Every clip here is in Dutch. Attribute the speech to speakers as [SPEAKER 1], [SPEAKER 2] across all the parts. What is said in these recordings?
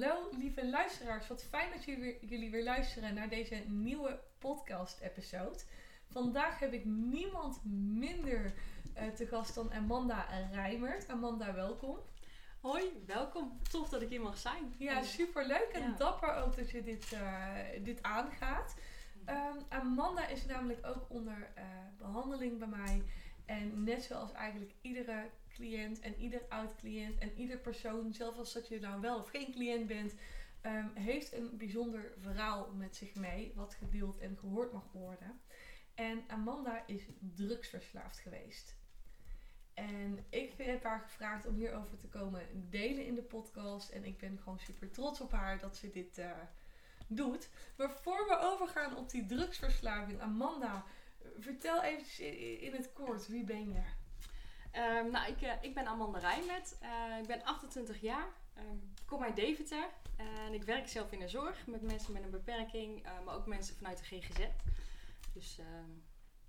[SPEAKER 1] Hallo lieve luisteraars, wat fijn dat jullie weer, jullie weer luisteren naar deze nieuwe podcast-episode. Vandaag heb ik niemand minder eh, te gast dan Amanda Rijmert. Amanda, welkom.
[SPEAKER 2] Hoi, welkom. Tof dat ik hier mag zijn.
[SPEAKER 1] Ja, superleuk en
[SPEAKER 2] Ja.
[SPEAKER 1] dapper ook dat je dit, eh, dit aangaat. Ehm, Amanda is namelijk ook onder eh, behandeling bij mij. En net zoals eigenlijk iedere cliënt en ieder oud cliënt en ieder persoon, zelfs als dat je nou wel of geen cliënt bent, ehm, heeft een bijzonder verhaal met zich mee, wat gedeeld en gehoord mag worden. En Amanda is drugsverslaafd geweest. En ik heb haar gevraagd om hierover te komen delen in de podcast. En ik ben gewoon super trots op haar dat ze dit eh, doet. Maar voor we overgaan op die drugsverslaving, Amanda, vertel even in, in het kort, wie ben je?
[SPEAKER 2] Ehm, nou, ik, eh, ik ben Amanda Rijmet. Eh, ik ben 28 jaar. Ik kom uit Deventer. en ik werk zelf in de zorg met mensen met een beperking, eh, maar ook mensen vanuit de GGZ. Dus ehm,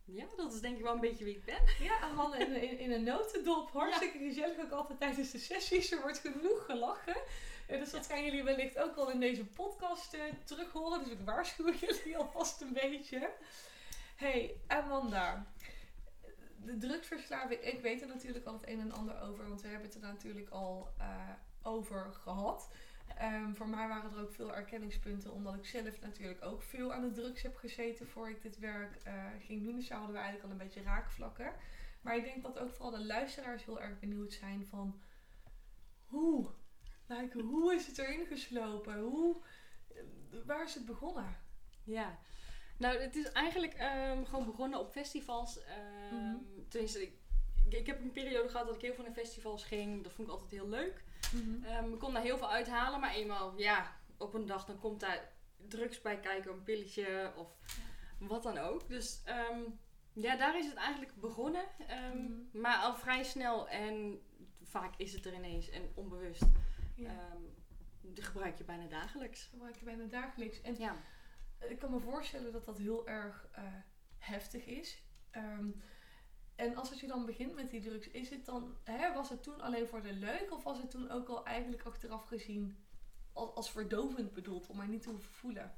[SPEAKER 2] ja, dat is denk ik wel een beetje wie ik ben.
[SPEAKER 1] Ja, Amanda in, in, in een notendop. Hartstikke gezellig ook altijd tijdens de sessies. Er wordt genoeg gelachen. Dus dat gaan jullie wellicht ook wel in deze podcast terug horen. Dus ik waarschuw jullie alvast een beetje. Hey, Amanda. De drugsverslaving, ik weet er natuurlijk al het een en ander over. Want we hebben het er natuurlijk al eh, over gehad. Ehm, voor mij waren er ook veel erkenningspunten, omdat ik zelf natuurlijk ook veel aan de drugs heb gezeten voor ik dit werk eh, ging doen. Dus daar hadden we eigenlijk al een beetje raakvlakken. Maar ik denk dat ook vooral de luisteraars heel erg benieuwd zijn van hoe? Like, hoe is het erin geslopen? Hoe, eh, waar is het begonnen?
[SPEAKER 2] Ja. Nou, het is eigenlijk ehm, gewoon begonnen op festivals.
[SPEAKER 1] Mhm.
[SPEAKER 2] Tenminste, ik, ik heb een periode gehad dat ik heel veel naar festivals ging. Dat vond ik altijd heel leuk. Ehm, ik kon daar heel veel uithalen, maar eenmaal, ja, op een dag dan komt daar drugs bij kijken, een pilletje of wat dan ook. Dus ja, daar is het eigenlijk begonnen.
[SPEAKER 1] Mhm.
[SPEAKER 2] Maar al vrij snel en vaak is het er ineens en onbewust.
[SPEAKER 1] Ja,
[SPEAKER 2] die gebruik je bijna dagelijks.
[SPEAKER 1] gebruik je bijna dagelijks. En
[SPEAKER 2] Ja.
[SPEAKER 1] Ik kan me voorstellen dat dat heel erg eh, heftig is. Ehm, en als het je dan begint met die drugs, is het dan, hè, was het toen alleen voor de leuk of was het toen ook al eigenlijk achteraf gezien als, als verdovend bedoeld om maar niet te hoeven voelen?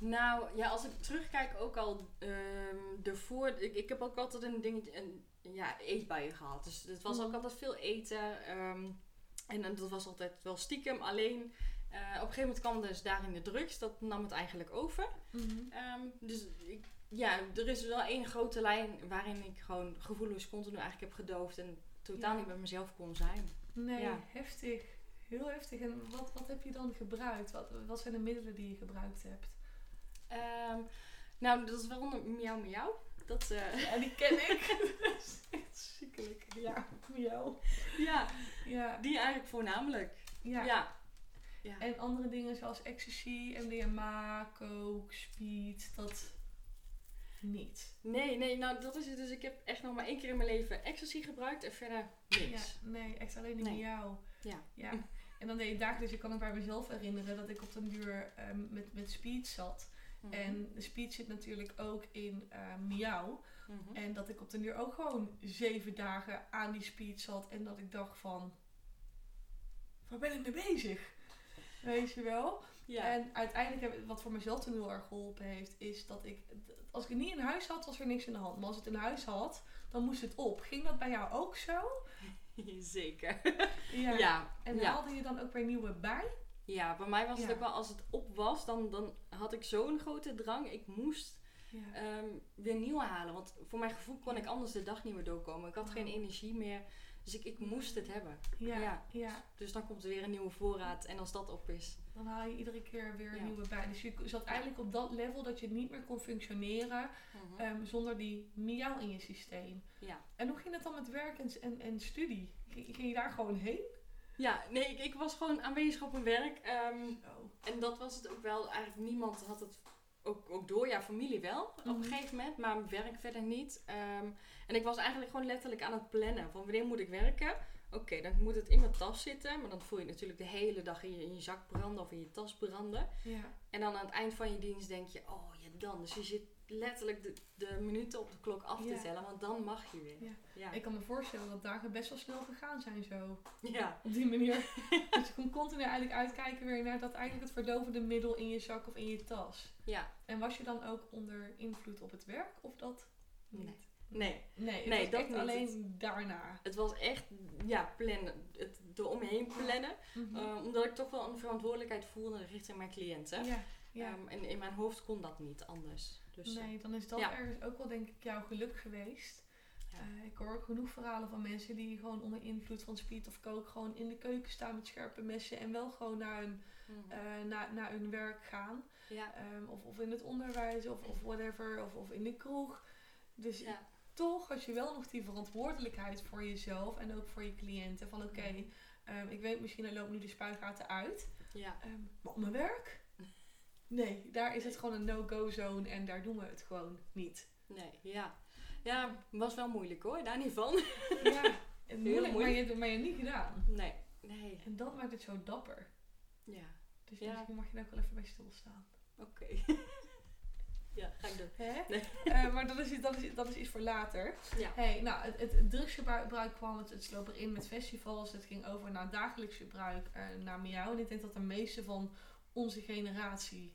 [SPEAKER 2] Nou, ja, als ik terugkijk ook al ehm ervoor. Ik, ik heb ook altijd een dingetje, een ja, eetbuien gehad. Dus het was ook
[SPEAKER 1] Mhm.
[SPEAKER 2] altijd veel eten. ehm, en, dan- dat was altijd wel stiekem. Alleen eh, op een gegeven moment kwam dus daarin de drugs. Dat nam het eigenlijk over. Ehm, dus ik, ja, er is wel één grote lijn waarin ik gewoon gevoelloos continu eigenlijk heb gedoofd. En totaal
[SPEAKER 1] Ja.
[SPEAKER 2] niet met mezelf kon zijn.
[SPEAKER 1] Nee,
[SPEAKER 2] Ja.
[SPEAKER 1] heftig. Heel heftig. En wat, wat heb je dan gebruikt? Wat, wat zijn de middelen die je gebruikt hebt?
[SPEAKER 2] Ehm, nou, dat is waaronder miauw miauw. Dat,
[SPEAKER 1] Ja, die ken ik. dat is echt ziekelijk. Ja, miauw.
[SPEAKER 2] ja,
[SPEAKER 1] Ja,
[SPEAKER 2] die eigenlijk voornamelijk.
[SPEAKER 1] ja.
[SPEAKER 2] Ja. Ja.
[SPEAKER 1] En andere dingen zoals ecstasy, MDMA, coke, speed, dat niet.
[SPEAKER 2] Nee, nee, nou dat is het. Dus ik heb echt nog maar één keer in mijn leven ecstasy gebruikt en verder niks.
[SPEAKER 1] Ja, nee, echt alleen die
[SPEAKER 2] Nee.
[SPEAKER 1] miauw.
[SPEAKER 2] Ja.
[SPEAKER 1] ja. En dan deed ik dagelijks, ik kan ook bij mezelf herinneren dat ik op den duur ehm, met, met speed zat.
[SPEAKER 2] Mhm.
[SPEAKER 1] En de speed zit natuurlijk ook in eh miauw.
[SPEAKER 2] Mhm.
[SPEAKER 1] En dat ik op den duur ook gewoon zeven dagen aan die speed zat. En dat ik dacht van, waar ben ik mee bezig? Weet je wel?
[SPEAKER 2] ja.
[SPEAKER 1] En uiteindelijk, heb, wat voor mezelf toen heel erg geholpen heeft, is dat ik, als ik het niet in huis had, was er niks in de hand. Maar als ik het in huis had, dan moest het op. Ging dat bij jou ook zo?
[SPEAKER 2] Zeker.
[SPEAKER 1] Ja.
[SPEAKER 2] Ja.
[SPEAKER 1] En
[SPEAKER 2] ja.
[SPEAKER 1] haalde je dan ook weer nieuwe bij?
[SPEAKER 2] ja, bij mij was het ook wel, als het op was, dan, dan had ik zo'n grote drang. Ik moest ehm, weer nieuw halen. Want voor mijn gevoel kon ik anders de dag niet meer doorkomen. Ik had geen
[SPEAKER 1] Oh.
[SPEAKER 2] energie meer. Dus ik, ik moest het hebben.
[SPEAKER 1] Ja, ja.
[SPEAKER 2] ja. Dus dan komt er weer een nieuwe voorraad. En als dat op is.
[SPEAKER 1] Dan haal je iedere keer weer een
[SPEAKER 2] Ja.
[SPEAKER 1] nieuwe bij. Dus je zat eigenlijk op dat level dat je niet meer kon functioneren ehm, zonder die miauw in je systeem.
[SPEAKER 2] Ja.
[SPEAKER 1] En hoe ging het dan met werk en, en, en studie? Ging, ging je daar gewoon heen?
[SPEAKER 2] Ja, nee, ik, ik was gewoon aanwezig op mijn werk. ehm,
[SPEAKER 1] Oh.
[SPEAKER 2] En dat was het ook wel. Eigenlijk niemand had het ook, ook door. Ja, familie wel op
[SPEAKER 1] Mhm.
[SPEAKER 2] een gegeven moment. Maar werk verder niet. Ehm, en ik was eigenlijk gewoon letterlijk aan het plannen. Van wanneer moet ik werken? Oké, dan moet het in mijn tas zitten. Maar dan voel je het natuurlijk de hele dag in je, in je zak branden of in je tas branden.
[SPEAKER 1] Ja.
[SPEAKER 2] En dan aan het eind van je dienst denk je, oh ja dan. Dus je zit letterlijk de, de minuten op de klok af te tellen, want dan mag je weer.
[SPEAKER 1] Ja. Ik kan me voorstellen dat dagen best wel snel gegaan zijn zo.
[SPEAKER 2] Ja.
[SPEAKER 1] Op die manier. dus je kon continu eigenlijk uitkijken weer naar dat eigenlijk het verdovende middel in je zak of in je tas.
[SPEAKER 2] ja.
[SPEAKER 1] En was je dan ook onder invloed op het werk of dat niet?
[SPEAKER 2] Nee. Nee,
[SPEAKER 1] Nee,
[SPEAKER 2] Nee, dat niet.
[SPEAKER 1] alleen daarna.
[SPEAKER 2] het was echt, ja, plannen. Het er omheen plannen.
[SPEAKER 1] Mhm.
[SPEAKER 2] Eh, omdat ik toch wel een verantwoordelijkheid voelde richting mijn cliënten.
[SPEAKER 1] ja, ja.
[SPEAKER 2] Ehm, en in mijn hoofd kon dat niet anders. Dus, eh,
[SPEAKER 1] nee, dan is dat
[SPEAKER 2] ja.
[SPEAKER 1] ergens ook wel denk ik jouw geluk geweest.
[SPEAKER 2] Ja.
[SPEAKER 1] Eh, ik hoor ook genoeg verhalen van mensen die gewoon onder invloed van speed of coke gewoon in de keuken staan met scherpe messen en wel gewoon naar hun,
[SPEAKER 2] mhm.
[SPEAKER 1] eh, naar, naar hun werk gaan.
[SPEAKER 2] ja.
[SPEAKER 1] Ehm, of, of in het onderwijs of, of whatever, of, of in de kroeg. Dus
[SPEAKER 2] Ja.
[SPEAKER 1] toch had je wel nog die verantwoordelijkheid voor jezelf en ook voor je cliënten. Van oké, ehm, ik weet misschien er loopt nu de spuigaten uit.
[SPEAKER 2] ja.
[SPEAKER 1] Maar op mijn werk? Nee, daar is het gewoon een no-go zone en daar doen we het gewoon niet.
[SPEAKER 2] Nee, ja. Ja, was wel moeilijk hoor, daar niet van.
[SPEAKER 1] Ja, moeilijk, maar je hebt het maar je niet gedaan.
[SPEAKER 2] Nee, nee.
[SPEAKER 1] En dat maakt het zo dapper.
[SPEAKER 2] Ja,
[SPEAKER 1] Dus
[SPEAKER 2] Ja.
[SPEAKER 1] misschien mag je daar ook wel even bij stilstaan.
[SPEAKER 2] oké. ja, ga ik doen.
[SPEAKER 1] Hè?
[SPEAKER 2] Nee.
[SPEAKER 1] Eh, maar dat is, iets- dat, is, dat is iets voor later.
[SPEAKER 2] Ja.
[SPEAKER 1] Hey, nou, het, het drugsgebruik kwam, het, het sloop erin met festivals. Het ging over naar dagelijks gebruik, eh, naar miauw. En ik denk dat de meeste van onze generatie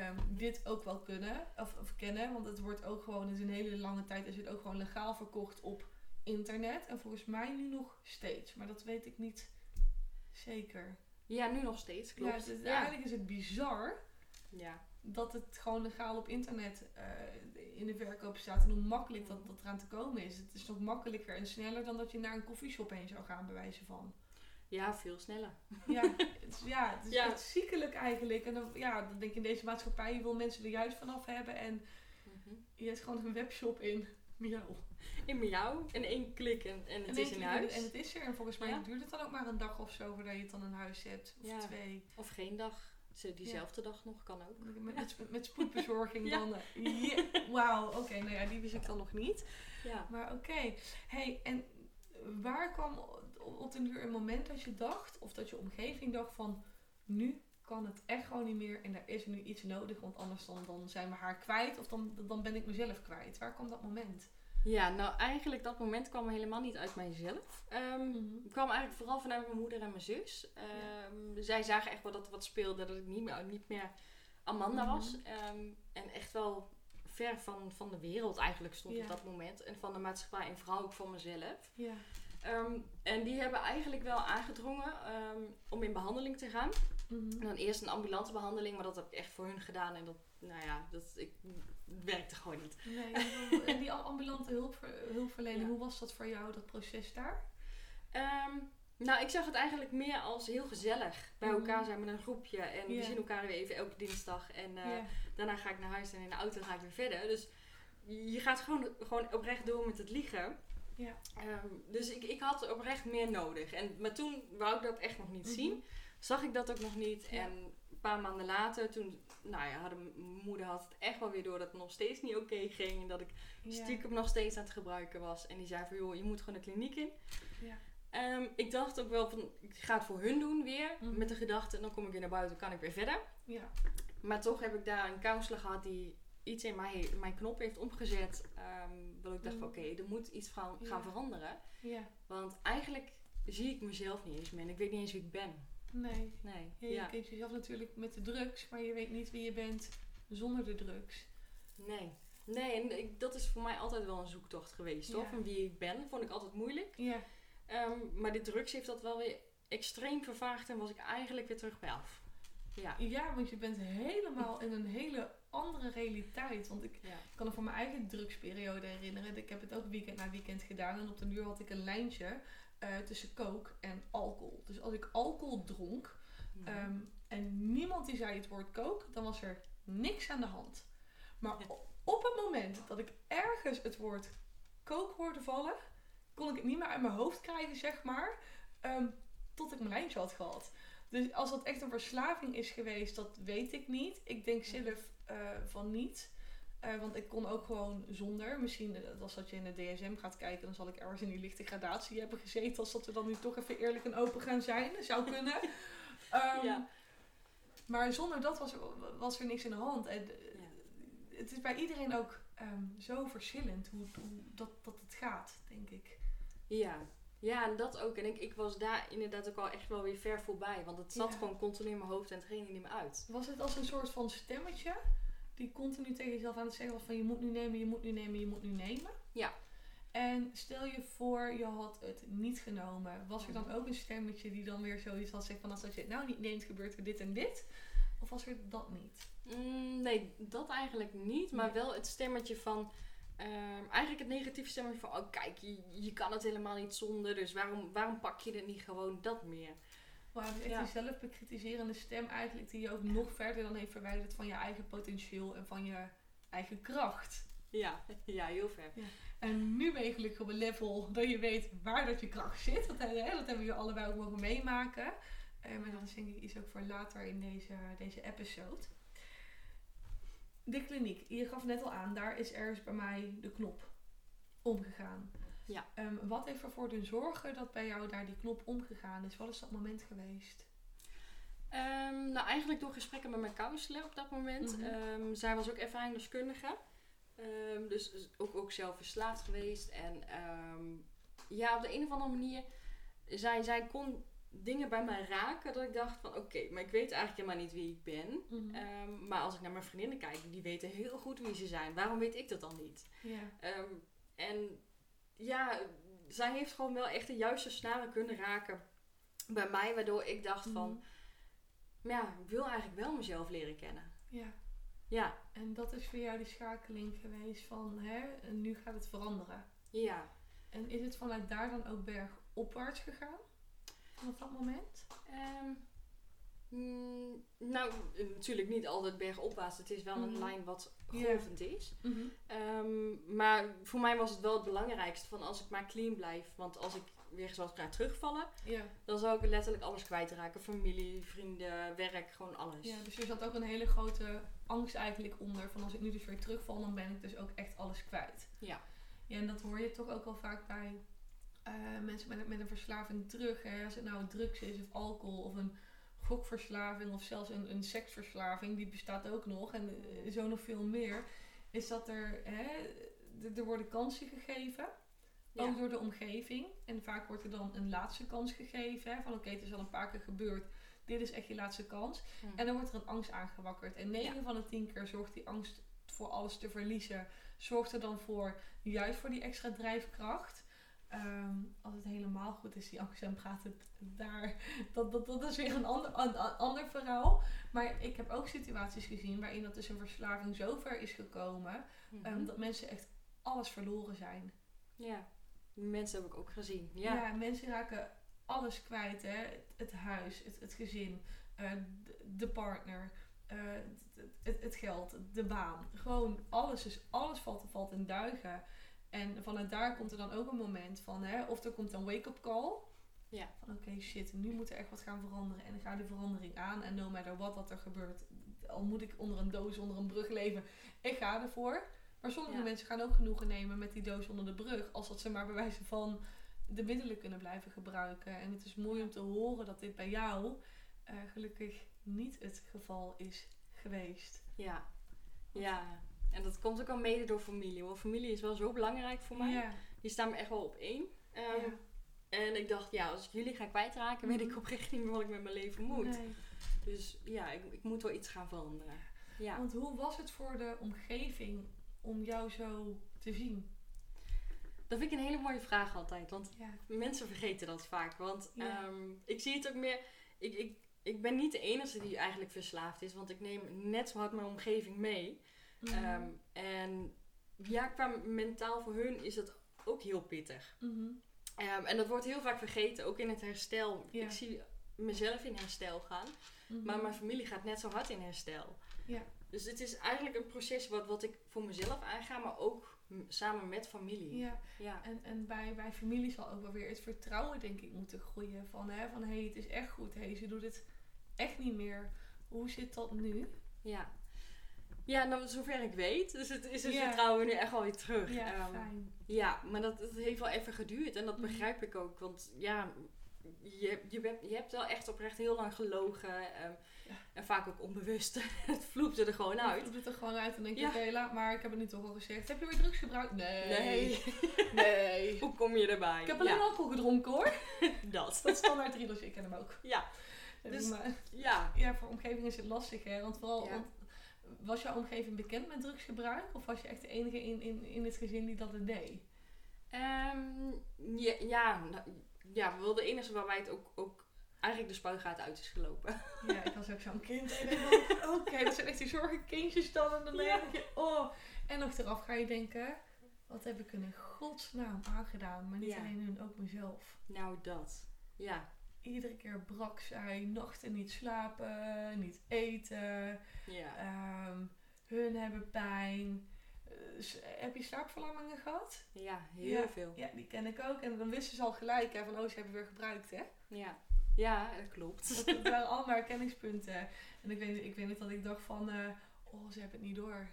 [SPEAKER 1] ehm, dit ook wel kunnen of, of kennen. Want het wordt ook gewoon, is een hele lange tijd, is het ook gewoon legaal verkocht op internet. En volgens mij nu nog steeds. Maar dat weet ik niet zeker.
[SPEAKER 2] Ja, nu nog steeds, klopt.
[SPEAKER 1] Ja, is-
[SPEAKER 2] ja.
[SPEAKER 1] Eigenlijk is het bizar
[SPEAKER 2] ja.
[SPEAKER 1] dat het gewoon legaal op internet eh, in de verkoop staat. En hoe makkelijk dat, dat eraan te komen is. Het is nog makkelijker en sneller dan dat je naar een koffieshop heen zou gaan, bij wijze van.
[SPEAKER 2] Ja, veel sneller.
[SPEAKER 1] Ja, het is, ja, het is
[SPEAKER 2] Ja.
[SPEAKER 1] echt ziekelijk eigenlijk. En dan, ja, dan denk ik in deze maatschappij, je wil mensen er juist vanaf hebben. En
[SPEAKER 2] Mhm.
[SPEAKER 1] je hebt gewoon een webshop in. Miauw.
[SPEAKER 2] In miauw, in één klik en, en het
[SPEAKER 1] En
[SPEAKER 2] is in huis.
[SPEAKER 1] En het is er. En volgens mij
[SPEAKER 2] Ja.
[SPEAKER 1] duurt het dan ook maar een dag of zo voordat je het dan in huis hebt. Of
[SPEAKER 2] Ja.
[SPEAKER 1] twee.
[SPEAKER 2] Of geen dag. Diezelfde dag nog, kan ook.
[SPEAKER 1] Met, met, met spoedbezorging dan. ja, Wauw, oké. nou ja, die wist ik dan nog niet.
[SPEAKER 2] Ja.
[SPEAKER 1] Maar oké. Hey, en waar kwam op den duur een moment dat je dacht, of dat je omgeving dacht van, nu kan het echt gewoon niet meer en er is nu iets nodig, want anders dan, dan zijn we haar kwijt of dan, dan ben ik mezelf kwijt. Waar kwam dat moment?
[SPEAKER 2] Ja, nou eigenlijk dat moment kwam helemaal niet uit mijzelf. Het kwam eigenlijk vooral vanuit mijn moeder en mijn zus. Ehm, Zij zagen echt wel dat er wat speelde, dat ik niet meer, niet meer Amanda
[SPEAKER 1] Mhm.
[SPEAKER 2] was. Ehm, en echt wel ver van, van de wereld eigenlijk stond
[SPEAKER 1] Ja.
[SPEAKER 2] op dat moment. En van de maatschappij en vooral ook van mezelf.
[SPEAKER 1] Ja.
[SPEAKER 2] Ehm, en die hebben eigenlijk wel aangedrongen ehm, om in behandeling te gaan.
[SPEAKER 1] Mhm.
[SPEAKER 2] En dan eerst een ambulante behandeling, maar dat heb ik echt voor hun gedaan. En dat, nou ja, dat ik, werkte gewoon niet.
[SPEAKER 1] Nee, en- die ambulante hulpver, hulpverlening,
[SPEAKER 2] Ja.
[SPEAKER 1] hoe was dat voor jou, dat proces daar?
[SPEAKER 2] Ehm, nou, ik zag het eigenlijk meer als heel gezellig. Bij
[SPEAKER 1] Mhm.
[SPEAKER 2] elkaar zijn met een groepje en we zien elkaar weer even elke dinsdag. En eh, daarna ga ik naar huis en in de auto ga ik weer verder. Dus je gaat gewoon, gewoon oprecht door met het liegen.
[SPEAKER 1] Ja.
[SPEAKER 2] Ehm, dus ik, ik had oprecht meer nodig. En, maar toen wou ik dat echt nog niet
[SPEAKER 1] Mhm.
[SPEAKER 2] zien. Zag ik dat ook nog niet.
[SPEAKER 1] Ja.
[SPEAKER 2] En een paar maanden later, toen nou ja, hadden mijn moeder had het echt wel weer door dat het nog steeds niet oké ging. En dat ik
[SPEAKER 1] Ja.
[SPEAKER 2] stiekem nog steeds aan het gebruiken was. En die zei van, joh, je moet gewoon de kliniek in.
[SPEAKER 1] Ja.
[SPEAKER 2] Ehm, ik dacht ook wel van, ik ga het voor hun doen weer.
[SPEAKER 1] Mhm.
[SPEAKER 2] Met de gedachte, dan kom ik weer naar buiten, kan ik weer verder.
[SPEAKER 1] Ja.
[SPEAKER 2] Maar toch heb ik daar een counselor gehad die iets in mij, mijn knop heeft omgezet. ehm dat ik dacht van,
[SPEAKER 1] Mhm.
[SPEAKER 2] oké, er moet iets gaan, gaan
[SPEAKER 1] Ja.
[SPEAKER 2] veranderen.
[SPEAKER 1] ja,
[SPEAKER 2] Want eigenlijk zie ik mezelf niet eens meer. En ik weet niet eens wie ik ben.
[SPEAKER 1] nee.
[SPEAKER 2] Nee.
[SPEAKER 1] Ja, je
[SPEAKER 2] Ja.
[SPEAKER 1] kent jezelf natuurlijk met de drugs, maar je weet niet wie je bent zonder de drugs.
[SPEAKER 2] Nee. Nee, en ik, dat is voor mij altijd wel een zoektocht geweest.
[SPEAKER 1] Ja.
[SPEAKER 2] Van wie ik ben, vond ik altijd moeilijk.
[SPEAKER 1] Ja,
[SPEAKER 2] Ehm, maar dit drugs heeft dat wel weer extreem vervaagd en was ik eigenlijk weer terug bij af. Ja.
[SPEAKER 1] ja want je bent helemaal in een hele andere realiteit. Want ik
[SPEAKER 2] Ja.
[SPEAKER 1] kan me van mijn eigen drugsperiode herinneren. Ik heb het ook weekend na weekend gedaan. En op de duur had ik een lijntje eh, tussen coke en alcohol. Dus als ik alcohol dronk
[SPEAKER 2] Mhm.
[SPEAKER 1] ehm, en niemand die zei het woord coke, dan was er niks aan de hand. Maar op het moment dat ik ergens het woord coke hoorde vallen, kon ik het niet meer uit mijn hoofd krijgen, zeg maar. ehm, tot ik mijn lijntje had gehad. Dus als dat echt een verslaving is geweest, dat weet ik niet. Ik denk zelf eh, van niet. Eh, want ik kon ook gewoon zonder. Misschien eh, als dat je in de DSM gaat kijken, dan zal ik ergens in die lichte gradatie hebben gezeten. Als dat we dan nu toch even eerlijk en open gaan zijn. Dat zou kunnen. Ehm,
[SPEAKER 2] Ja.
[SPEAKER 1] Maar zonder dat was er, was er niks in de hand. En, het is bij iedereen ook ehm, zo verschillend hoe, hoe dat, dat het gaat, denk ik.
[SPEAKER 2] Ja. Ja, en dat ook. En ik, ik was daar inderdaad ook al echt wel weer ver voorbij. Want het zat
[SPEAKER 1] Ja.
[SPEAKER 2] gewoon continu in mijn hoofd en het ging er niet meer uit.
[SPEAKER 1] Was het als een soort van stemmetje die continu tegen jezelf aan het zeggen was van je moet nu nemen, je moet nu nemen, je moet nu nemen?
[SPEAKER 2] Ja.
[SPEAKER 1] En stel je voor, je had het niet genomen. Was er dan ook een stemmetje die dan weer zoiets had zeggen van als je het nou niet neemt, gebeurt er dit en dit? Of was er dat niet?
[SPEAKER 2] Mm, nee, dat eigenlijk niet. Maar
[SPEAKER 1] Nee.
[SPEAKER 2] wel het stemmetje van... ehm, eigenlijk het negatieve stemmetje van... Oh, kijk, je, je kan het helemaal niet zonder. Dus waarom, waarom pak je het niet gewoon dat meer?
[SPEAKER 1] Maar dus echt
[SPEAKER 2] Ja.
[SPEAKER 1] die zelfbekritiserende stem eigenlijk die je ook nog verder dan heeft verwijderd van je eigen potentieel en van je eigen kracht.
[SPEAKER 2] Ja, ja heel ver.
[SPEAKER 1] En nu ben je gelukkig op een level dat je weet waar dat je kracht zit. Dat, hè, dat hebben we allebei ook mogen meemaken. Maar dat is denk ik iets ook voor later in deze, deze episode. De kliniek, je gaf net al aan, daar is ergens bij mij de knop omgegaan.
[SPEAKER 2] Ja.
[SPEAKER 1] Ehm, wat heeft ervoor te zorgen dat bij jou daar die knop omgegaan is? Wat is dat moment geweest?
[SPEAKER 2] Ehm, nou, eigenlijk door gesprekken met mijn counselor op dat moment.
[SPEAKER 1] Mhm.
[SPEAKER 2] Ehm, zij was ook ervaringsdeskundige. Dus ook, ook zelf verslaafd geweest. En ja, op de een of andere manier... Zij, zij kon dingen bij mij raken dat ik dacht van... Oké, maar ik weet eigenlijk helemaal niet wie ik ben. Ehm, maar als ik naar mijn vriendinnen kijk, die weten heel goed wie ze zijn. Waarom weet ik dat dan niet? Ehm, en ja, zij heeft gewoon wel echt de juiste snaren kunnen raken bij mij. Waardoor ik dacht van...
[SPEAKER 1] Mhm.
[SPEAKER 2] Ja, ik wil eigenlijk wel mezelf leren kennen.
[SPEAKER 1] ja.
[SPEAKER 2] Ja,
[SPEAKER 1] En dat is voor jou die schakeling geweest van, hè, en nu gaat het veranderen.
[SPEAKER 2] ja.
[SPEAKER 1] En is het vanuit daar dan ook bergopwaarts gegaan? Vanaf dat moment?
[SPEAKER 2] Ehm, mm, nou, eh, natuurlijk niet altijd bergopwaarts. Het is wel een
[SPEAKER 1] Mhm.
[SPEAKER 2] lijn wat golvend is. Ehm, maar voor mij was het wel het belangrijkste van als ik maar clean blijf. Want als ik weer zou gaan terugvallen, dan zou ik letterlijk alles kwijtraken. Familie, vrienden, werk, gewoon alles.
[SPEAKER 1] ja, dus er zat ook een hele grote angst eigenlijk onder. Van als ik nu dus weer terugval, dan ben ik dus ook echt alles kwijt.
[SPEAKER 2] Ja.
[SPEAKER 1] Ja, en dat hoor je toch ook wel vaak bij eh, mensen met, met een verslaving terug. Hè? Als het nou drugs is of alcohol of een gokverslaving of zelfs een, een seksverslaving, die bestaat ook nog. En eh, zo nog veel meer. Is dat er, hè, er- worden kansen gegeven.
[SPEAKER 2] Ja.
[SPEAKER 1] Ook door de omgeving. En vaak wordt er dan een laatste kans gegeven. Hè? Van oké, het is al een paar keer gebeurd. Dit is echt je laatste kans. En dan wordt er een angst aangewakkerd. En 9 van de 10 keer zorgt die angst voor alles te verliezen. Zorgt er dan voor, juist voor die extra drijfkracht. Ehm, als het helemaal goed is, die dan gaat het daar. Dat, dat, dat is weer een ander, een, een ander verhaal. Maar ik heb ook situaties gezien waarin dat dus een verslaving zo ver is gekomen.
[SPEAKER 2] Mhm.
[SPEAKER 1] ehm, dat mensen echt alles verloren zijn.
[SPEAKER 2] ja, mensen heb ik ook gezien.
[SPEAKER 1] Ja,
[SPEAKER 2] Ja,
[SPEAKER 1] mensen raken alles kwijt. Hè? Het, het huis, het, het gezin, eh, de, de partner, eh, het, het, het geld, de baan. Gewoon alles. Dus alles valt, valt in duigen. En vanuit daar komt er dan ook een moment van, hè, of er komt een wake-up call.
[SPEAKER 2] Ja.
[SPEAKER 1] Van oké, shit, nu moet er echt wat gaan veranderen. En ga die verandering aan. En no matter what dat er gebeurt. Al moet ik onder een doos, onder een brug leven. Ik ga ervoor. Maar sommige
[SPEAKER 2] Ja.
[SPEAKER 1] mensen gaan ook genoegen nemen met die doos onder de brug. Als dat ze maar bij wijze van de middelen kunnen blijven gebruiken. En het is mooi om te horen dat dit bij jou eh, gelukkig niet het geval is geweest.
[SPEAKER 2] ja, ja. Komt ook al mede door familie. Want familie is wel zo belangrijk voor mij.
[SPEAKER 1] Ja.
[SPEAKER 2] Die staan me echt wel op één. Ehm,
[SPEAKER 1] Ja.
[SPEAKER 2] En ik dacht, ja, als ik jullie ga kwijtraken, weet
[SPEAKER 1] Mhm.
[SPEAKER 2] ik oprecht niet meer wat ik met mijn leven moet.
[SPEAKER 1] Nee.
[SPEAKER 2] Dus ja, ik, ik moet wel iets gaan veranderen. Ja.
[SPEAKER 1] Want hoe was het voor de omgeving om jou zo te zien?
[SPEAKER 2] Dat vind ik een hele mooie vraag altijd. Want
[SPEAKER 1] Ja.
[SPEAKER 2] mensen vergeten dat vaak. Want
[SPEAKER 1] Ja.
[SPEAKER 2] ehm, ik zie het ook meer. Ik, ik, ik ben niet de enige die eigenlijk verslaafd is. Want ik neem net zo hard mijn omgeving mee.
[SPEAKER 1] Mhm.
[SPEAKER 2] Ehm, en ja, qua mentaal voor hun is het ook heel pittig.
[SPEAKER 1] Mhm.
[SPEAKER 2] Ehm, en dat wordt heel vaak vergeten, ook in het herstel.
[SPEAKER 1] Ja.
[SPEAKER 2] Ik zie mezelf in herstel gaan.
[SPEAKER 1] Mhm.
[SPEAKER 2] Maar mijn familie gaat net zo hard in herstel.
[SPEAKER 1] Ja.
[SPEAKER 2] Dus het is eigenlijk een proces wat, wat ik voor mezelf aanga, maar ook m- samen met familie.
[SPEAKER 1] Ja,
[SPEAKER 2] Ja.
[SPEAKER 1] en, en bij, bij familie zal ook wel weer het vertrouwen, denk ik, moeten groeien. Van, hè, van hé, hey, het is echt goed. Hé, hey, ze doet het echt niet meer. Hoe zit dat nu?
[SPEAKER 2] Ja. Ja, nou, zover ik weet. Dus het is het
[SPEAKER 1] Ja.
[SPEAKER 2] vertrouwen nu echt alweer terug.
[SPEAKER 1] Ja,
[SPEAKER 2] Ehm,
[SPEAKER 1] fijn.
[SPEAKER 2] ja, maar dat, dat heeft wel even geduurd. En dat
[SPEAKER 1] Mhm.
[SPEAKER 2] begrijp ik ook. Want ja, je, je, bent, je hebt wel echt oprecht heel lang gelogen. ehm,
[SPEAKER 1] Ja.
[SPEAKER 2] En vaak ook onbewust. het vloepte er gewoon uit.
[SPEAKER 1] Je doet er gewoon uit en denk je,
[SPEAKER 2] Ja.
[SPEAKER 1] oké, laat maar. Ik heb het nu toch al gezegd. Heb je weer drugs gebruikt? Nee.
[SPEAKER 2] Nee.
[SPEAKER 1] Nee.
[SPEAKER 2] Hoe kom je erbij?
[SPEAKER 1] Ik heb alleen
[SPEAKER 2] ja,
[SPEAKER 1] alcohol gedronken hoor.
[SPEAKER 2] dat.
[SPEAKER 1] Dat is standaard riedels, ik ken hem ook.
[SPEAKER 2] Ja. Dus-
[SPEAKER 1] maar-
[SPEAKER 2] Ja.
[SPEAKER 1] ja, voor omgeving is het lastig hè. Want vooral, want was jouw omgeving bekend met drugsgebruik? Of was je echt de enige in, in, in het gezin die dat het deed?
[SPEAKER 2] Ehm, ja, ja, nou, ja, we wilden de enige waarbij het ook, ook eigenlijk de spuigaten uit is gelopen.
[SPEAKER 1] Ja, ik was ook zo'n kind. En oké, dat zijn echt die zorgenkindjes dan. En dan denk je, oh. En achteraf ga je denken, wat heb ik hun in godsnaam aangedaan? Maar niet
[SPEAKER 2] Ja.
[SPEAKER 1] alleen hun, ook mezelf.
[SPEAKER 2] Nou, dat. Ja.
[SPEAKER 1] Iedere keer brak zij, nachten niet slapen, niet eten.
[SPEAKER 2] Ja.
[SPEAKER 1] ehm, hun hebben pijn. Eh, heb je slaapverlammingen gehad?
[SPEAKER 2] Ja, heel
[SPEAKER 1] Ja.
[SPEAKER 2] veel.
[SPEAKER 1] Ja, die ken ik ook. En dan wisten ze al gelijk hè, van, oh, ze hebben weer gebruikt, hè?
[SPEAKER 2] Ja. Ja, dat klopt.
[SPEAKER 1] Dat, waren allemaal herkenningspunten. En ik weet, ik weet niet dat ik dacht van, eh, oh, ze hebben het niet door.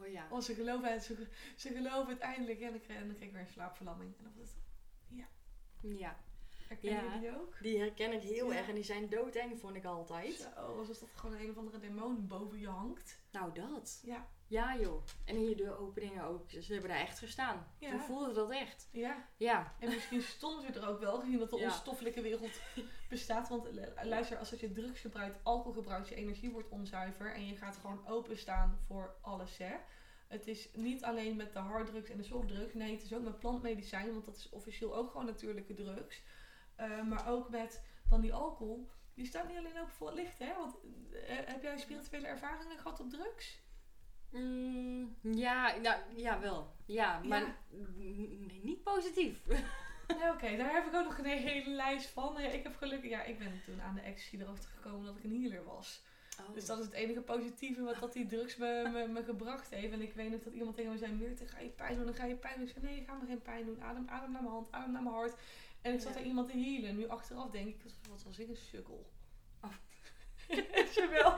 [SPEAKER 2] Oh ja.
[SPEAKER 1] Oh, ze geloven het, ze, ze geloven het eindelijk. En dan kreeg, en dan kreeg ik weer een slaapverlamming. En dan was het,
[SPEAKER 2] Ja.
[SPEAKER 1] Herken
[SPEAKER 2] Ja.
[SPEAKER 1] je die ook?
[SPEAKER 2] Die herken ik heel
[SPEAKER 1] Ja.
[SPEAKER 2] erg en die zijn doodeng, vond ik altijd.
[SPEAKER 1] Zo, alsof dat gewoon een of andere demon boven je hangt.
[SPEAKER 2] Nou, dat.
[SPEAKER 1] Ja,
[SPEAKER 2] Ja, joh. En in je deuropeningen ook. Ze hebben daar echt gestaan.
[SPEAKER 1] Ja.
[SPEAKER 2] Toen voelde dat echt.
[SPEAKER 1] ja.
[SPEAKER 2] Ja.
[SPEAKER 1] En misschien stonden ze er ook wel, gezien dat de onstoffelijke wereld bestaat. Want eh, luister, als je drugs gebruikt, alcohol gebruikt, je energie wordt onzuiver. En je gaat gewoon openstaan voor alles, hè. Het is niet alleen met de harddrugs en de softdrugs. Nee, het is ook met plantmedicijn, want dat is officieel ook gewoon natuurlijke drugs. Eh, maar ook met dan die alcohol. Die staat niet alleen open voor het licht, hè. Want eh, heb jij spirituele ervaringen gehad op drugs?
[SPEAKER 2] Mm, ja, nou, ja, wel. Ja, maar
[SPEAKER 1] Ja.
[SPEAKER 2] niet positief.
[SPEAKER 1] Oké, daar heb ik ook nog een hele lijst van. Ja, ik heb gelukkig, ja, ik ben toen aan de ecstasy erachter gekomen dat ik een healer was.
[SPEAKER 2] Oh.
[SPEAKER 1] Dus dat is het enige positieve wat dat die drugs me, me, me gebracht heeft. En ik weet nog dat iemand tegen me zei, Meerte, ga je pijn doen? Dan ga je pijn doen. Ik zei, nee, ga me geen pijn doen. Adem, adem naar mijn hand, adem naar mijn hart. En ik zat daar iemand te healen. Nu achteraf denk ik, wat was ik een sukkel.
[SPEAKER 2] Oh.
[SPEAKER 1] Weet je wel?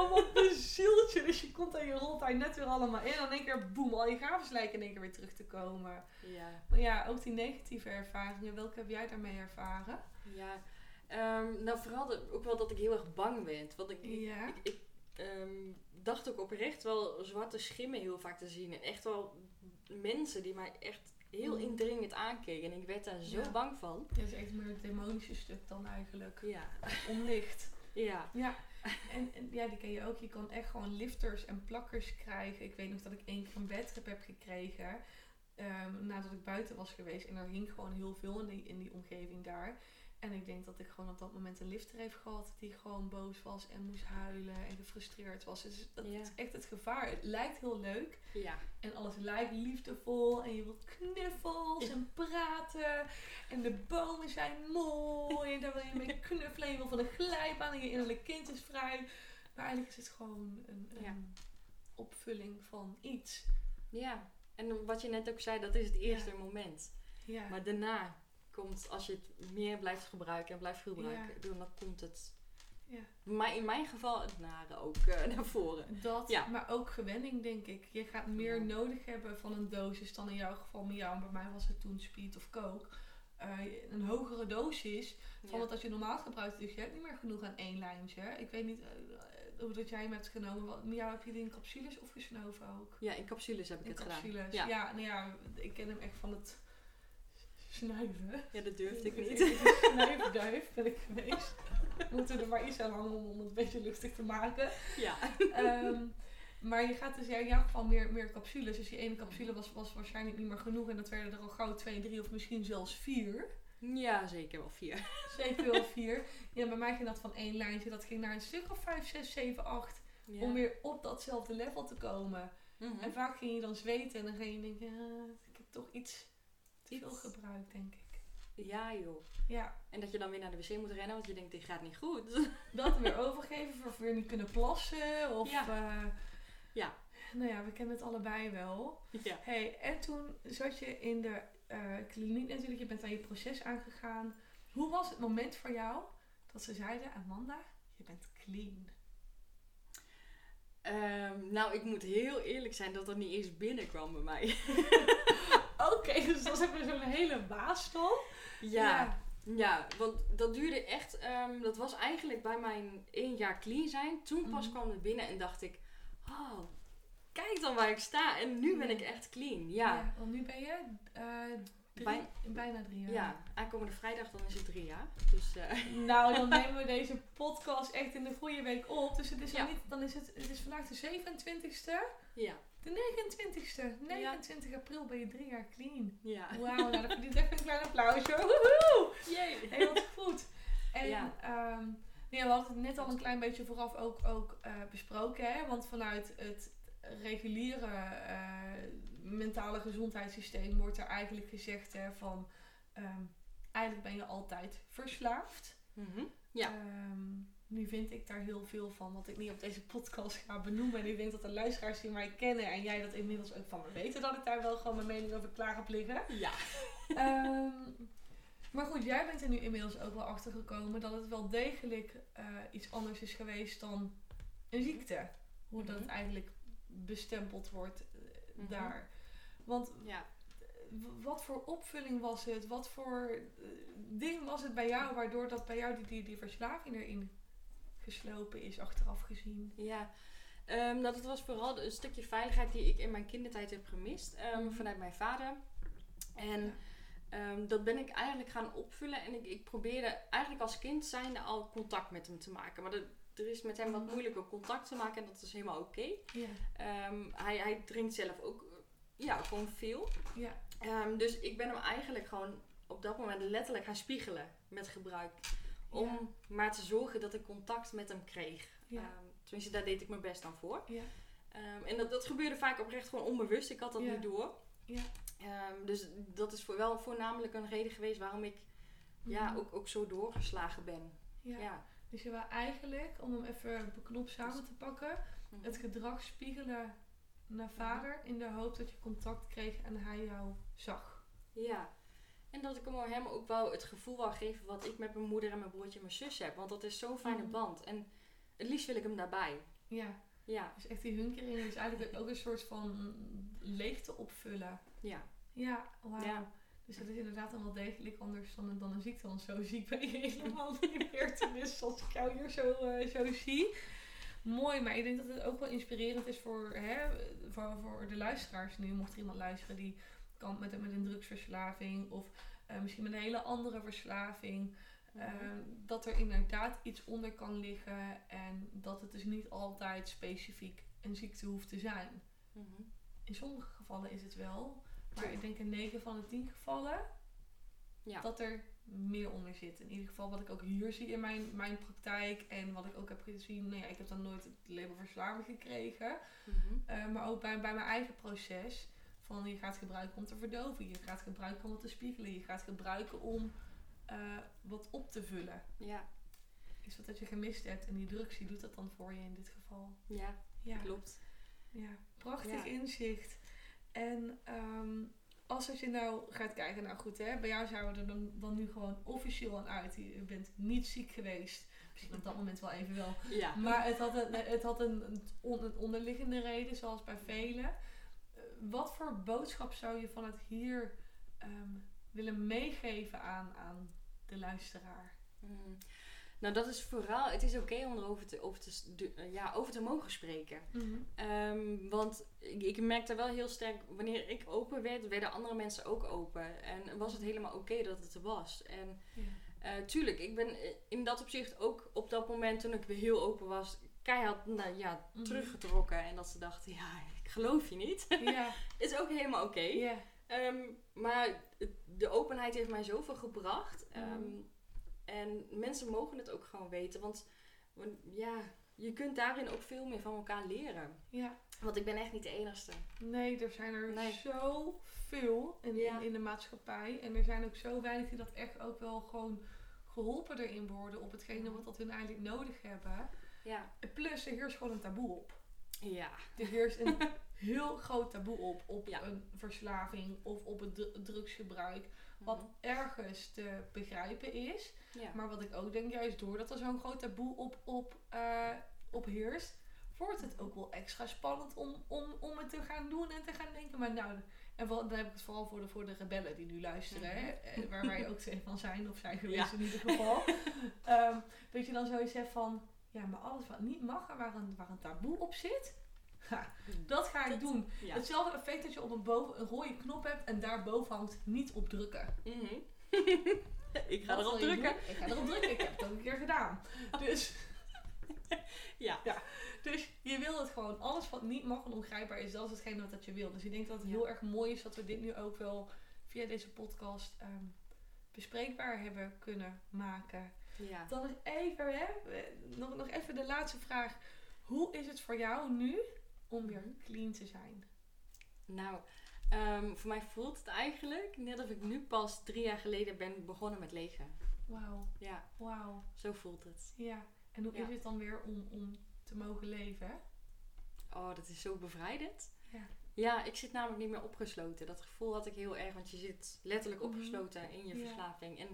[SPEAKER 1] Oh, wat een zieltje. Dus je komt en je rolt daar net weer allemaal in. En dan in één keer, boem, al je gaven lijken in één keer weer terug te komen.
[SPEAKER 2] Ja,
[SPEAKER 1] Maar ja, ook die negatieve ervaringen, welke heb jij daarmee ervaren?
[SPEAKER 2] ja. Ehm, nou, vooral de- ook wel dat ik heel erg bang ben. Want ik,
[SPEAKER 1] Ja.
[SPEAKER 2] ik, ik ehm, dacht ook oprecht wel zwarte schimmen heel vaak te zien. En echt wel mensen die mij echt heel
[SPEAKER 1] Mm.
[SPEAKER 2] indringend aankeken. En ik werd daar zo
[SPEAKER 1] Ja.
[SPEAKER 2] bang van.
[SPEAKER 1] Dat is echt meer het demonische stuk dan eigenlijk.
[SPEAKER 2] Ja,
[SPEAKER 1] Onlicht.
[SPEAKER 2] ja,
[SPEAKER 1] Ja, en, en ja, die ken je ook. Je kan echt gewoon lifters en plakkers krijgen. Ik weet nog dat ik één keer een bedtrip heb gekregen. ehm, nadat ik buiten was geweest. En er hing gewoon heel veel in die, in die omgeving daar. En ik denk dat ik gewoon op dat moment een lifter heeft gehad. Die gewoon boos was en moest huilen en gefrustreerd was. Dus dat
[SPEAKER 2] Ja.
[SPEAKER 1] is echt het gevaar. Het lijkt heel leuk.
[SPEAKER 2] ja.
[SPEAKER 1] En alles lijkt liefdevol. En je wilt knuffels en praten. En de bomen zijn mooi. En daar wil je mee knuffelen. En je wil van de glijbaan. En je innerlijk kind is vrij. Maar eigenlijk is het gewoon een, een opvulling van iets.
[SPEAKER 2] Ja, en wat je net ook zei, dat is het eerste moment.
[SPEAKER 1] Ja.
[SPEAKER 2] Maar daarna komt, als je het meer blijft gebruiken en blijft gebruiken, dan komt het,
[SPEAKER 1] Ja.
[SPEAKER 2] maar in mijn geval, het nare ook eh, naar voren.
[SPEAKER 1] Dat,
[SPEAKER 2] Ja.
[SPEAKER 1] maar ook gewenning denk ik. Je gaat meer nodig hebben van een dosis dan in jouw geval met jou. Bij mij was het toen speed of coke. Eh, een hogere dosis van wat als je normaal gebruikt. Dus je hebt niet meer genoeg aan één lijntje. Ik weet niet eh, hoe dat jij hem hebt genomen. Jou heb je die in capsules of gesnoven ook?
[SPEAKER 2] Ja, in capsules heb ik
[SPEAKER 1] In
[SPEAKER 2] het gedaan.
[SPEAKER 1] capsules.
[SPEAKER 2] Ja.
[SPEAKER 1] Ja. nou ja, ik ken hem echt van het snuiven.
[SPEAKER 2] Ja, dat durfde ik niet.
[SPEAKER 1] Snuifduif ben ik geweest. Moeten er maar iets aan hangen om het een beetje luchtig te maken.
[SPEAKER 2] ja.
[SPEAKER 1] Ehm, maar je gaat dus ja, in jouw geval meer, meer capsules. Dus die ene capsule was, was waarschijnlijk niet meer genoeg. En dat werden er al gauw twee, drie of misschien zelfs vier.
[SPEAKER 2] ja, zeker wel vier.
[SPEAKER 1] Zeker wel vier. Ja, bij mij ging dat van één lijntje. Dat ging naar een stuk of vijf, zes, zeven, acht.
[SPEAKER 2] Ja.
[SPEAKER 1] Om weer op datzelfde level te komen.
[SPEAKER 2] Mhm.
[SPEAKER 1] En vaak ging je dan zweten. En dan ging je denken, ik heb toch iets
[SPEAKER 2] Iets.
[SPEAKER 1] gebruikt, denk ik.
[SPEAKER 2] Ja, joh.
[SPEAKER 1] Ja,
[SPEAKER 2] En dat je dan weer naar de wc moet rennen, want je denkt, dit gaat niet goed.
[SPEAKER 1] dat weer overgeven. Of weer niet kunnen plassen. Of,
[SPEAKER 2] Ja.
[SPEAKER 1] eh,
[SPEAKER 2] Ja.
[SPEAKER 1] Nou ja, we kennen het allebei wel.
[SPEAKER 2] ja.
[SPEAKER 1] Hey, en toen zat je in de eh, kliniek natuurlijk, je bent aan je proces aangegaan. Hoe was het moment voor jou dat ze zeiden, Amanda, je bent clean?
[SPEAKER 2] Ehm, nou, ik moet heel eerlijk zijn dat dat niet eens binnenkwam bij mij.
[SPEAKER 1] Oké, dus dat hebben we zo'n hele baas dan.
[SPEAKER 2] ja. Ja, want dat duurde echt, ehm, dat was eigenlijk bij mijn één jaar clean zijn. Toen pas
[SPEAKER 1] Mhm.
[SPEAKER 2] kwam het binnen en dacht ik, oh, kijk dan waar ik sta en nu ben
[SPEAKER 1] Ja.
[SPEAKER 2] ik echt clean. Ja,
[SPEAKER 1] Want nu ben je eh, drie,
[SPEAKER 2] Bij-
[SPEAKER 1] bijna drie jaar.
[SPEAKER 2] ja. aankomende vrijdag dan is het drie jaar. Dus eh,
[SPEAKER 1] Nou, dan nemen we deze podcast echt in de goede week op. Dus het is,
[SPEAKER 2] Ja.
[SPEAKER 1] niet, dan is het, het is vandaag de 27ste.
[SPEAKER 2] ja,
[SPEAKER 1] De 29ste. 29 april ben je drie jaar clean.
[SPEAKER 2] ja.
[SPEAKER 1] Wauw, nou dat verdient even een klein applausje. Woehoe!
[SPEAKER 2] Jee.
[SPEAKER 1] Heel wat goed. En
[SPEAKER 2] Ja.
[SPEAKER 1] ehm, nee, we hadden het net al een klein beetje vooraf ook, ook eh, besproken. Hè? Want vanuit het reguliere eh, mentale gezondheidssysteem wordt er eigenlijk gezegd hè, van... ehm, eigenlijk ben je altijd verslaafd.
[SPEAKER 2] Mhm. Ja.
[SPEAKER 1] Ehm, nu vind ik daar heel veel van, wat ik niet op deze podcast ga benoemen. En ik denk dat de luisteraars die mij kennen en jij dat inmiddels ook van me weten, dat ik daar wel gewoon mijn mening over klaar heb liggen.
[SPEAKER 2] Ja.
[SPEAKER 1] Ehm, maar goed, jij bent er nu inmiddels ook wel achter gekomen dat het wel degelijk eh, iets anders is geweest dan een ziekte. Hoe dat
[SPEAKER 2] Mhm.
[SPEAKER 1] eigenlijk bestempeld wordt eh,
[SPEAKER 2] Mhm.
[SPEAKER 1] daar. Want
[SPEAKER 2] Ja.
[SPEAKER 1] Wat voor opvulling was het? Wat voor eh, ding was het bij jou waardoor dat bij jou die, die, die verslaving erin geslopen is, achteraf gezien?
[SPEAKER 2] Ja, Ehm, nou, dat was vooral een stukje veiligheid die ik in mijn kindertijd heb gemist ehm,
[SPEAKER 1] Mhm.
[SPEAKER 2] vanuit mijn vader. En
[SPEAKER 1] Ja.
[SPEAKER 2] ehm, dat ben ik eigenlijk gaan opvullen. En ik, ik probeerde eigenlijk als kind zijnde al contact met hem te maken. Maar er, er is met hem wat
[SPEAKER 1] Mhm.
[SPEAKER 2] moeilijker contact te maken en dat is helemaal oké.
[SPEAKER 1] Ja,
[SPEAKER 2] hij, hij drinkt zelf ook ja, gewoon veel.
[SPEAKER 1] ja,
[SPEAKER 2] Ehm, dus ik ben hem eigenlijk gewoon op dat moment letterlijk gaan spiegelen met gebruik. Om
[SPEAKER 1] Ja.
[SPEAKER 2] maar te zorgen dat ik contact met hem kreeg.
[SPEAKER 1] Ja.
[SPEAKER 2] Ehm, tenminste, daar deed ik mijn best dan voor.
[SPEAKER 1] ja,
[SPEAKER 2] Ehm, en dat, dat gebeurde vaak oprecht gewoon onbewust. Ik had dat niet door.
[SPEAKER 1] Ja.
[SPEAKER 2] Dus dat is voor, wel voornamelijk een reden geweest waarom ik ja,
[SPEAKER 1] Mhm.
[SPEAKER 2] ook, ook zo doorgeslagen ben.
[SPEAKER 1] ja.
[SPEAKER 2] Ja.
[SPEAKER 1] Dus je wou eigenlijk, om hem even beknopt samen te pakken,
[SPEAKER 2] Mhm.
[SPEAKER 1] het gedrag spiegelen naar vader in de hoop dat je contact kreeg en hij jou zag.
[SPEAKER 2] Ja. En dat ik hem ook wel het gevoel wou geven wat ik met mijn moeder en mijn broertje en mijn zus heb. Want dat is zo'n fijne
[SPEAKER 1] Mhm.
[SPEAKER 2] band. En het liefst wil ik hem daarbij.
[SPEAKER 1] Ja,
[SPEAKER 2] Ja.
[SPEAKER 1] dus echt die hunkering is eigenlijk ook een soort van leegte opvullen.
[SPEAKER 2] Ja.
[SPEAKER 1] Ja, wauw.
[SPEAKER 2] Ja.
[SPEAKER 1] Dus dat is inderdaad dan wel degelijk anders dan, dan een ziekte. Want zo ziek ben je helemaal niet meer. Tenminste, als ik jou hier zo, eh, zo zie. Mooi, maar ik denk dat het ook wel inspirerend is voor, hè, voor, voor de luisteraars nu. Mocht er iemand luisteren die kan met, met een drugsverslaving of eh, misschien met een hele andere verslaving. Ehm, dat er inderdaad iets onder kan liggen en dat het dus niet altijd specifiek een ziekte hoeft te zijn.
[SPEAKER 2] Mhm.
[SPEAKER 1] In sommige gevallen is het wel, maar ik denk in 9 van de 10 gevallen
[SPEAKER 2] Ja.
[SPEAKER 1] dat er meer onder zit. In ieder geval wat ik ook hier zie in mijn, mijn praktijk en wat ik ook heb gezien. Nou ja, ik heb dan nooit het label verslaving gekregen,
[SPEAKER 2] Mhm.
[SPEAKER 1] eh, maar ook bij, bij mijn eigen proces. Van je gaat gebruiken om te verdoven, je gaat gebruiken om wat te spiegelen, je gaat gebruiken om eh, wat op te vullen.
[SPEAKER 2] Ja.
[SPEAKER 1] Is wat dat je gemist hebt en die drugs doet dat dan voor je in dit geval.
[SPEAKER 2] Ja,
[SPEAKER 1] Ja.
[SPEAKER 2] klopt.
[SPEAKER 1] Ja, prachtig
[SPEAKER 2] Ja.
[SPEAKER 1] inzicht. En ehm, als je nou gaat kijken, nou goed hè, bij jou zouden we er dan, dan nu gewoon officieel aan uit. Je bent niet ziek geweest. Misschien op dat moment wel even wel.
[SPEAKER 2] Ja.
[SPEAKER 1] Maar het had een, het had een, een onderliggende reden, zoals bij velen. Eh, Wat voor boodschap zou je van het hier ehm, willen meegeven aan, aan de luisteraar?
[SPEAKER 2] Mm. Nou, dat is vooral, het is oké om erover te, over, te, ja, over te mogen spreken. Ehm, want ik, ik merkte wel heel sterk, wanneer ik open werd, werden andere mensen ook open. En was het helemaal oké dat het er was. En
[SPEAKER 1] Ja.
[SPEAKER 2] eh, tuurlijk, ik ben in dat opzicht ook op dat moment, toen ik weer heel open was, keihard nou, ja,
[SPEAKER 1] Mhm.
[SPEAKER 2] teruggetrokken. En dat ze dachten, ja, ik geloof je niet.
[SPEAKER 1] Ja,
[SPEAKER 2] is ook helemaal oké.
[SPEAKER 1] ja,
[SPEAKER 2] Ehm, maar de openheid heeft mij zoveel gebracht.
[SPEAKER 1] Mhm.
[SPEAKER 2] Ehm, en mensen mogen het ook gewoon weten. Want want ja, je kunt daarin ook veel meer van elkaar leren.
[SPEAKER 1] ja.
[SPEAKER 2] Want ik ben echt niet de enigste.
[SPEAKER 1] Nee, er zijn er
[SPEAKER 2] Nee.
[SPEAKER 1] zoveel in,
[SPEAKER 2] Ja.
[SPEAKER 1] in, de maatschappij. En er zijn ook zo weinig die dat echt ook wel gewoon geholpen erin worden op hetgene wat dat hun eigenlijk nodig hebben.
[SPEAKER 2] Ja.
[SPEAKER 1] Plus, er heerst gewoon een taboe op.
[SPEAKER 2] Ja.
[SPEAKER 1] Er heerst een heel groot taboe op, op
[SPEAKER 2] Ja.
[SPEAKER 1] een verslaving of op het dru- drugsgebruik. Wat ergens te begrijpen is.
[SPEAKER 2] Ja.
[SPEAKER 1] Maar wat ik ook denk, juist doordat er zo'n groot taboe op, op, eh, op heerst, wordt het ook wel extra spannend om, om, om het te gaan doen en te gaan denken. Maar nou, En dan heb ik het vooral voor de, voor de rebellen die nu luisteren, eh, waar wij ook twee van zijn of zijn geweest in ieder geval. Ehm, dat je dan zoiets hebt van, ja, maar alles wat niet mag en waar een, waar een taboe op zit, ha, dat ga ik
[SPEAKER 2] Dat-
[SPEAKER 1] doen.
[SPEAKER 2] Ja.
[SPEAKER 1] Hetzelfde effect dat je op een, boven, een rode knop hebt en daarboven hangt niet op drukken.
[SPEAKER 2] Mhm. ik ga erop drukken.
[SPEAKER 1] Ik ga erop drukken. Ik heb het ook een keer gedaan. Dus,
[SPEAKER 2] Ja.
[SPEAKER 1] dus je wil het gewoon. Alles wat niet mag en ongrijpbaar is, dat is hetgeen wat dat je wil. Dus ik denk dat het
[SPEAKER 2] Ja.
[SPEAKER 1] heel erg mooi is dat we dit nu ook wel via deze podcast ehm, bespreekbaar hebben kunnen maken.
[SPEAKER 2] Ja.
[SPEAKER 1] Dan nog even, hè, nog, nog even de laatste vraag. Hoe is het voor jou nu om weer clean te zijn?
[SPEAKER 2] Nou, ehm, voor mij voelt het eigenlijk net of ik nu pas drie jaar geleden ben begonnen met leven.
[SPEAKER 1] Wauw,
[SPEAKER 2] Ja,
[SPEAKER 1] wauw.
[SPEAKER 2] zo voelt het.
[SPEAKER 1] Ja. En hoe
[SPEAKER 2] Ja.
[SPEAKER 1] is het dan weer om, om te mogen leven?
[SPEAKER 2] Oh, dat is zo bevrijdend.
[SPEAKER 1] Ja.
[SPEAKER 2] Ja, ik zit namelijk niet meer opgesloten. Dat gevoel had ik heel erg, want je zit letterlijk
[SPEAKER 1] Mhm.
[SPEAKER 2] opgesloten in je
[SPEAKER 1] Ja.
[SPEAKER 2] verslaving. En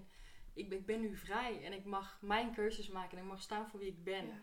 [SPEAKER 2] ik ben, ik ben nu vrij en ik mag mijn keuzes maken en ik mag staan voor wie ik ben.
[SPEAKER 1] Ja.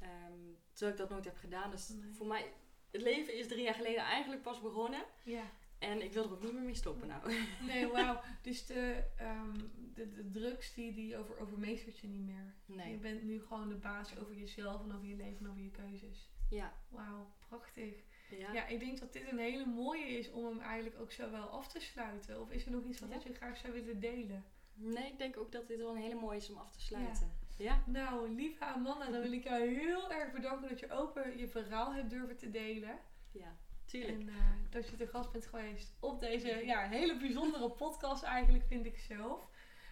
[SPEAKER 2] Ehm, terwijl ik dat nooit heb gedaan. Dus
[SPEAKER 1] Nee.
[SPEAKER 2] voor mij, het leven is drie jaar geleden eigenlijk pas begonnen.
[SPEAKER 1] ja.
[SPEAKER 2] En ik wil er ook niet meer mee stoppen nou.
[SPEAKER 1] Nee, wauw. Dus de, ehm, de, de drugs die, die over, overmeestert je niet meer. Je
[SPEAKER 2] Nee.
[SPEAKER 1] bent nu gewoon de baas over jezelf en over je leven en over je keuzes.
[SPEAKER 2] Ja.
[SPEAKER 1] Wauw, prachtig.
[SPEAKER 2] Ja.
[SPEAKER 1] Ja, ik denk dat dit een hele mooie is om hem eigenlijk ook zo wel af te sluiten. Of is er nog iets wat
[SPEAKER 2] Ja.
[SPEAKER 1] je graag zou willen delen?
[SPEAKER 2] Nee, ik denk ook dat dit wel een hele mooie is om af te sluiten. Ja.
[SPEAKER 1] Nou, lieve Amanda, dan wil ik jou heel erg bedanken dat je open je verhaal hebt durven te delen.
[SPEAKER 2] Ja, tuurlijk.
[SPEAKER 1] En eh, dat je te gast bent geweest op deze ja, hele bijzondere podcast eigenlijk, vind ik zelf.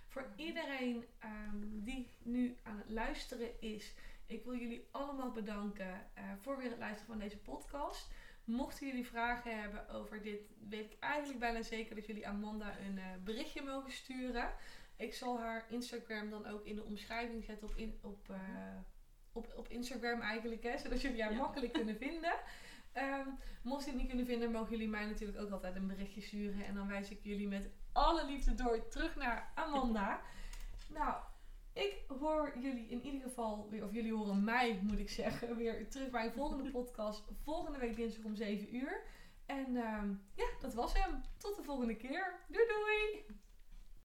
[SPEAKER 1] Voor iedereen ehm, die nu aan het luisteren is, ik wil jullie allemaal bedanken eh, voor weer het luisteren van deze podcast. Mochten jullie vragen hebben over dit, weet ik eigenlijk bijna zeker dat jullie Amanda een eh, berichtje mogen sturen. Ik zal haar Instagram dan ook in de omschrijving zetten op, in, op, eh, op, op Instagram eigenlijk, hè, zodat jullie haar
[SPEAKER 2] Ja.
[SPEAKER 1] makkelijk kunnen vinden. Ehm, mocht je het niet kunnen vinden, mogen jullie mij natuurlijk ook altijd een berichtje sturen. En dan wijs ik jullie met alle liefde door terug naar Amanda. nou, ik hoor jullie in ieder geval weer, of jullie horen mij moet ik zeggen, weer terug bij een volgende podcast. Volgende week dinsdag om 7 uur. En ehm, ja, dat was hem. Tot de volgende keer. Doei doei!